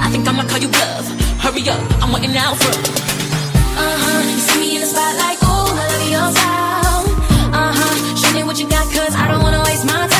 I think I'ma call you bluff. Hurry up, I'm waiting out for. Uh huh, you see me in the spotlight, Oh, I love your style. Uh huh, show me what you got, cause I don't wanna waste my time.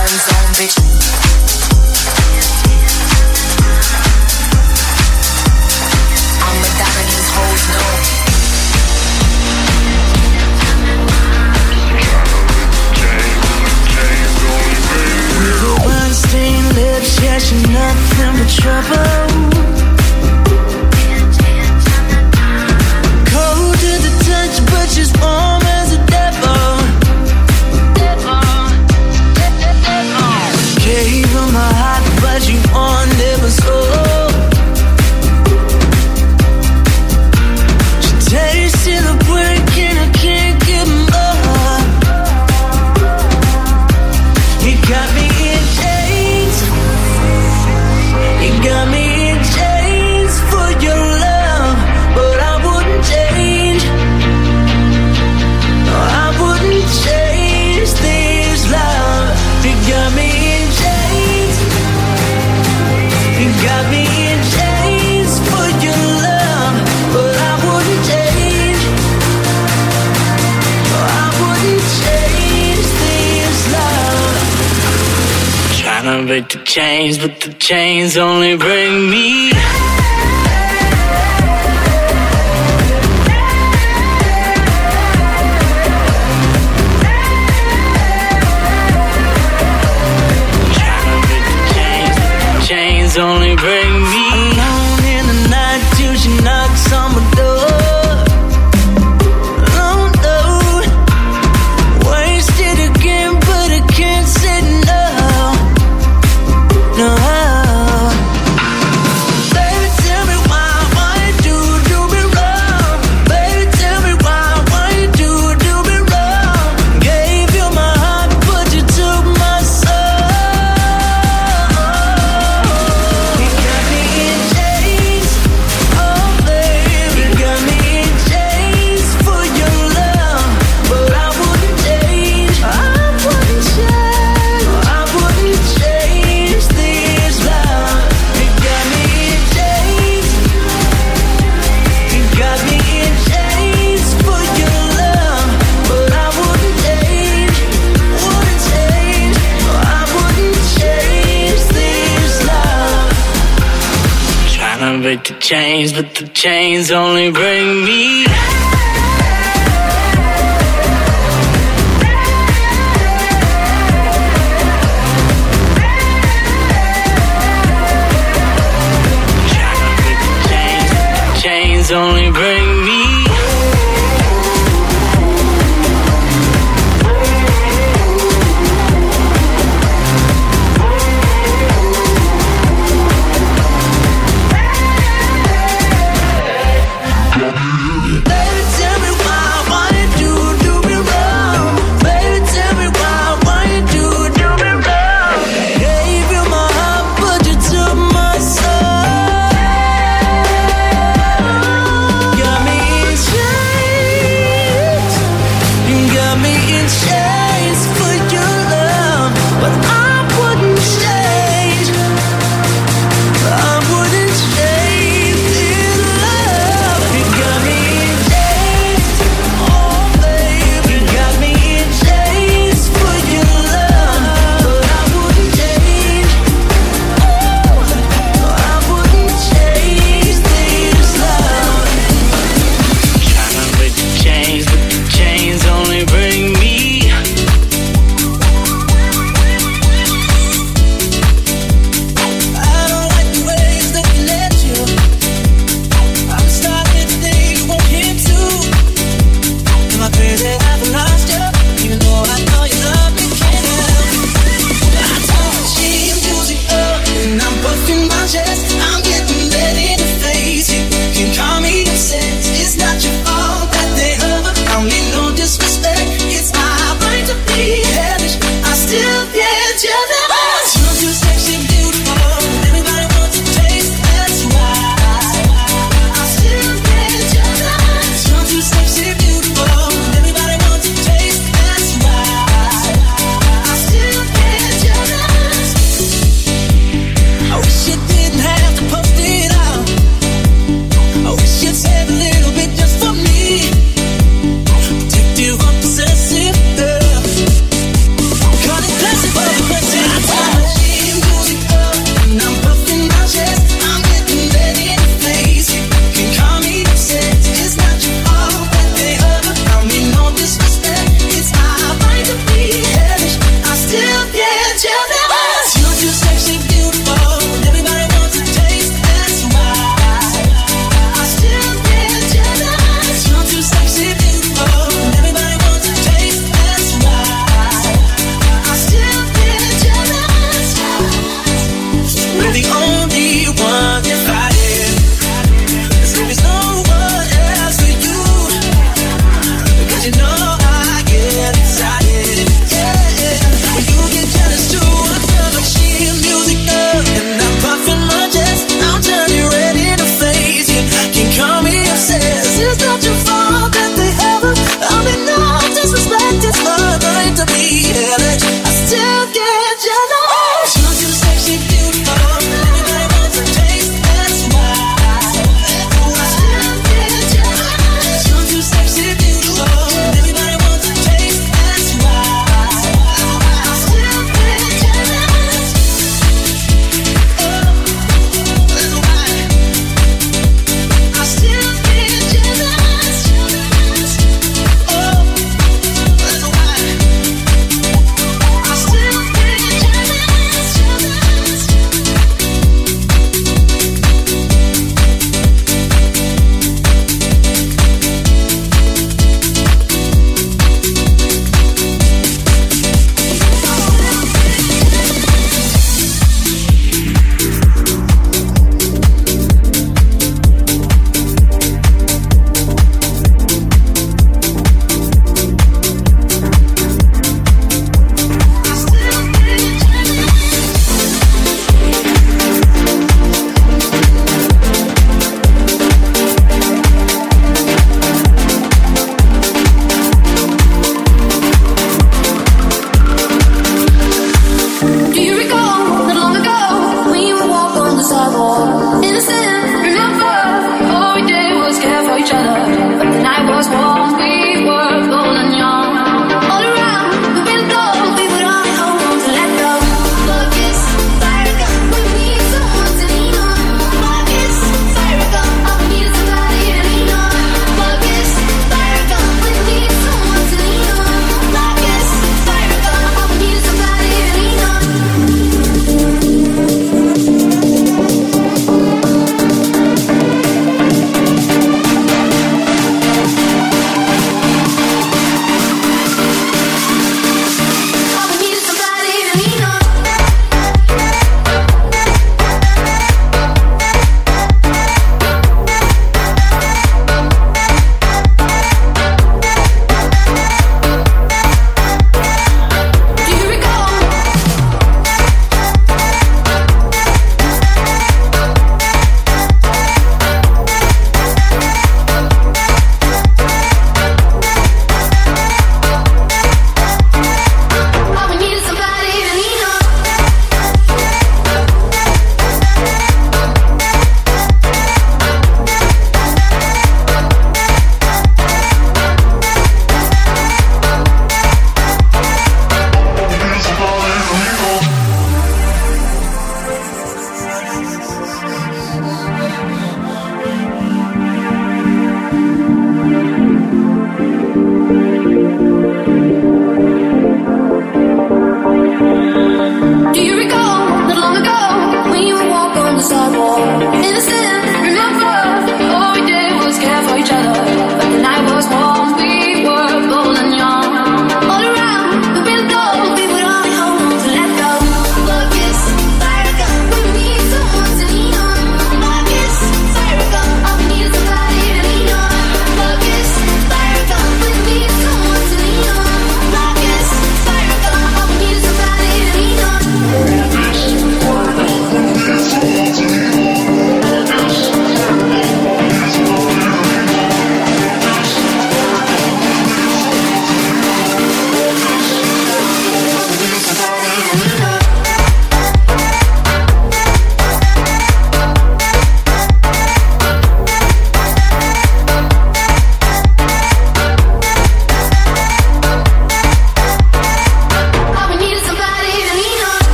hands on bitch but the chains only break. chains, but the chains only bring me down.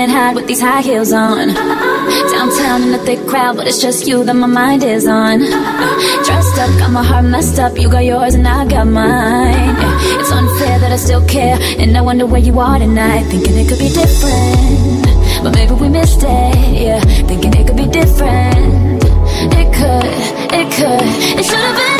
can't hide with these high heels on. Downtown in a thick crowd, but it's just you that my mind is on. Dressed up, got my heart messed up. You got yours and I got mine. It's unfair that I still care, and I wonder where you are tonight. Thinking it could be different, but maybe we missed it. Yeah, thinking it could be different. It could, it could, it should have been.